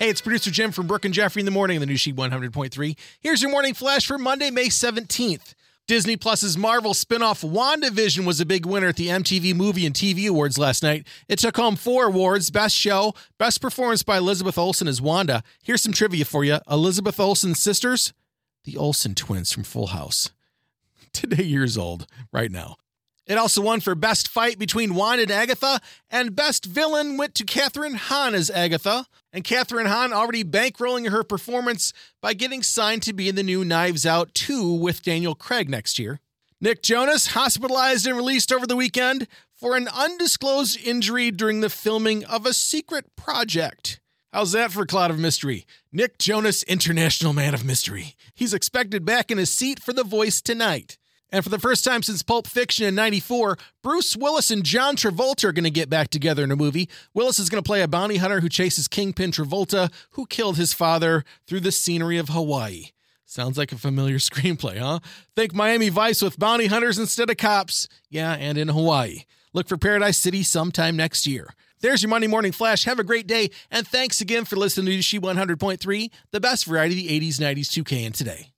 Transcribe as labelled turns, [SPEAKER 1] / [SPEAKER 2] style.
[SPEAKER 1] Hey, it's producer Jim from Brooke and Jeffrey in the morning on the new She 100.3. Here's your morning flash for Monday, May 17th. Disney Plus's Marvel spin-off WandaVision was a big winner at the MTV Movie and TV Awards last night. It took home four awards: Best Show, Best Performance by Elizabeth Olsen as Wanda. Here's some trivia for you: Elizabeth Olsen's sisters, the Olsen twins from Full House, today years old right now. It also won for Best Fight between Wanda and Agatha, and Best Villain went to Kathryn Hahn as Agatha. And Kathryn Hahn already bankrolling her performance by getting signed to be in the new Knives Out 2 with Daniel Craig next year. Nick Jonas hospitalized and released over the weekend for an undisclosed injury during the filming of a secret project. How's that for cloud of mystery? Nick Jonas, International Man of Mystery. He's expected back in his seat for The Voice tonight. And for the first time since Pulp Fiction in 94, Bruce Willis and John Travolta are going to get back together in a movie. Willis is going to play a bounty hunter who chases Kingpin Travolta, who killed his father, through the scenery of Hawaii. Sounds like a familiar screenplay, huh? Think Miami Vice with bounty hunters instead of cops. Yeah, and in Hawaii. Look for Paradise City sometime next year. There's your Monday Morning Flash. Have a great day, and thanks again for listening to She 100.3, the best variety of the 80s, 90s, 2K, and today.